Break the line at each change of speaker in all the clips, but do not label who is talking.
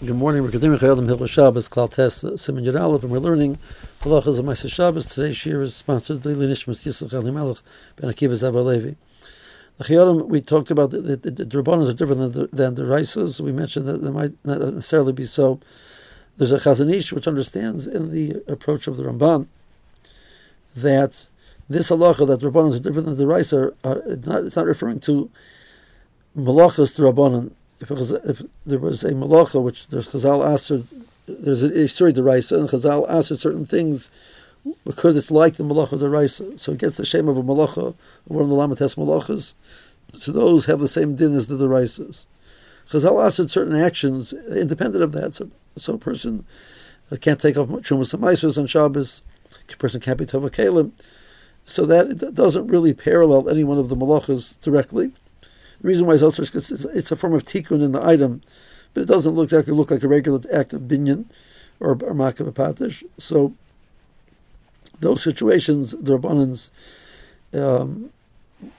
Good morning. We're continuing Chayei Adam Hilchot Shabbos, Klal Tes, Siman Yud Aleph, and we're learning halachas of Maaseh Shabbos. Today's shir is sponsored by Nishmas Yisrael Chalim Melech Ben Akiva Zavar Levi. The Chayei Adam, we talked about the, the, the, the Rabbanas are different than the, than the Raisas. We mentioned that they might not necessarily be so. There's a Chazon Ish, which understands in the approach of the Ramban that this halacha that Rabbanas are different than the Raisa, are, it's, not, it's not referring to malachas to Rabbanan if, was, if there was a malacha which there's Chazal answered, there's a sorry the Raisa, and Chazal answered certain things because it's like the malacha of the Raisa, so it gets the shame of a malacha, one of the Lamed Tes malachas. So those have the same din as the Raisas. Chazal answered certain actions independent of that. So, so a person uh, can't take off Chumas and on Shabbos. A person can't be Tova Kalim. So that doesn't really parallel any one of the malachas directly. The reason why it's also because it's, a form of tikkun in the item, but it doesn't look exactly look like a regular act of binyan or, or makav. So those situations, the rabbanans um,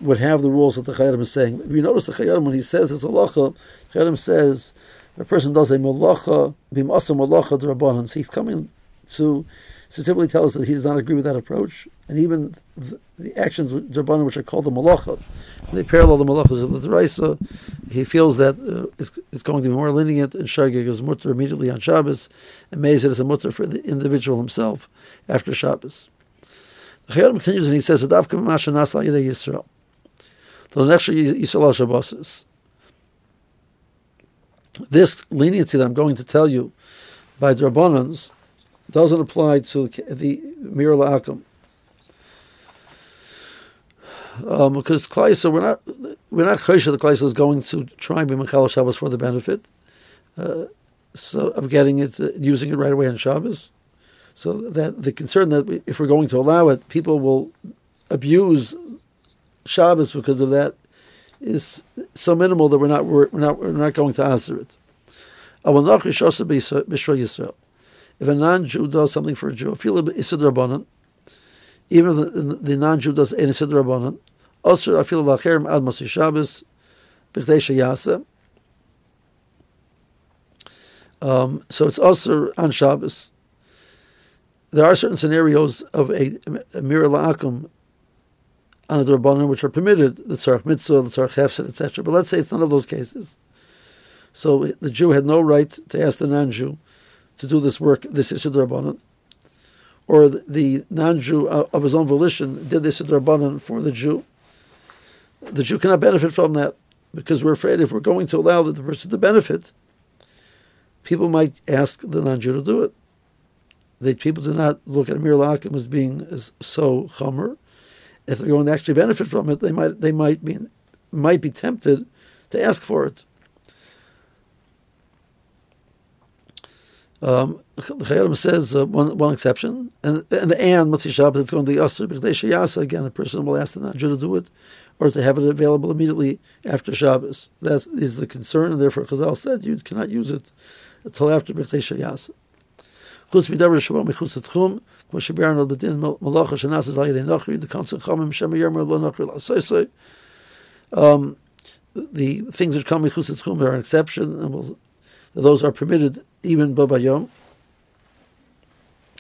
would have the rules that the Chayyim is saying. If you notice the Chayyim when he says it's a halacha, Chayyim says a person does a malacha bimasa malacha the rabbanans. He's coming to specifically tell us that he does not agree with that approach, and even the, the actions of Rabbanim, which are called the malacha, they parallel the malachas of the Deraisa. He feels that uh, it's, it's, going to be more lenient, and Shagig is mutter immediately on Shabbos, and Mezid is a mutter for the individual himself after Shabbos. The Chayyim continues and he says, "Adavka Masha Nasa Yidei Yisrael." The next Yisrael. This leniency that I'm going to tell you by the Rabbanans doesn't apply to the Mir La'akum. Um, because Klaisa, we're not we're not chaysha the Klaisa is going to try and be Mechal Shabbos for the benefit, uh, so of getting it, uh, using it right away on Shabbos. So that the concern that if we're going to allow it, people will abuse Shabbos because of that is so minimal that we're not we're not we're not going to answer it. I will not be Yisrael. If a non-Jew does something for a Jew, feel Isid even if the, the non-Jew does an Isid Rabbanan, also feel Lacherim Ad Mosi Shabbos, B'chdei. Um, so it's also on Shabbos. There are certain scenarios of a, a Mir La'akum on a Rabbanan which are permitted, the Tzarech Mitzvah, the Tzarech Hefset, etc. But let's say it's none of those cases. So the Jew had no right to ask the non-Jew to do this work, this is Rabbanan, or the non-Jew uh, of his own volition did this Rabbanan for the Jew, the Jew cannot benefit from that because we're afraid if we're going to allow the person to benefit, people might ask the non-Jew to do it. They, people do not look at Mir Lakim as being as so chomer. If they're going to actually benefit from it, they might they might be might be tempted to ask for it. Um, the Chayyim says uh, one, one exception, and, and the and Motzi Shabbos it's going to be Asr because they Shayasa again. The person will ask the non to do it, or to have it available immediately after Shabbos. That is the concern, and therefore Chazal said you cannot use it until after Bichlei Shayasa. Chutz midavar shabam mechutz etchum, כמו שביארנו בדין מלאכה שנעשה על ידי נוכרי, the council chachamim shem yermer lo nochri l'asosoi. Um, the things that come mechutz etchum are an exception, and we'll, those are permitted even Babayom.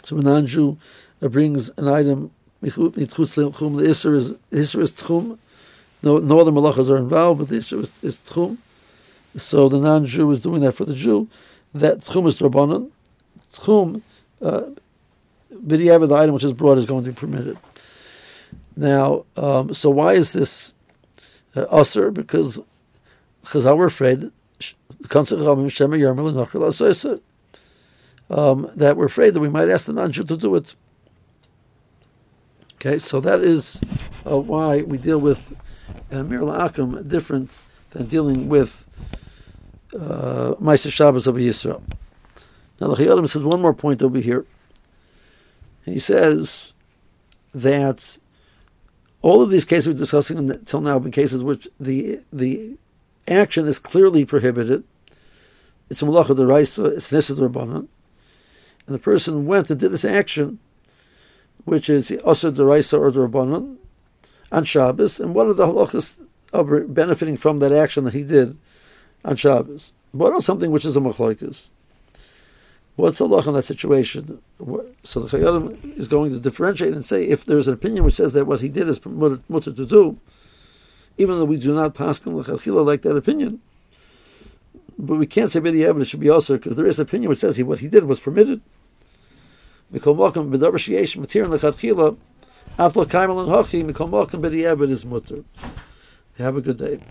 So when Anju brings an item, the Isser is, Isser is Tchum. No, no other malachas are involved, but the Isser is, is Tchum. So the non-Jew is doing that for the Jew. That Tchum is Rabbanon. Tchum, uh, the item which is brought, is going to be permitted. Now, um, so why is this uh, usher? Because Chazal were afraid um, that we're afraid that we might ask the non-Jew to do it. Okay, so that is uh, why we deal with uh, Mir La'akum different than dealing with uh, Shabbos of Yisrael. Now the Chayyim says one more point over here. He says that all of these cases we're discussing until now have been cases which the the action is clearly prohibited. It's a malacha deraisa, it's nisa rabbanon, and the person went and did this action, which is also deraisa or rabbanon, on Shabbos, and what are the halachas of benefiting from that action that he did on Shabbos? What are something which is a machloikas? What's Allah in that situation? So the Chayyim is going to differentiate and say if there's an opinion which says that what he did is mutter to do, even though we do not pass Khalkhila like that opinion, but we can't say the evidence should be also because there is an opinion which says he, what he did was permitted. Mikol Malkum B'davar Sheyesh Matir Lechatchila After Kaimal and Hachi Mikol Malkum B'di is mutter. Have a good day.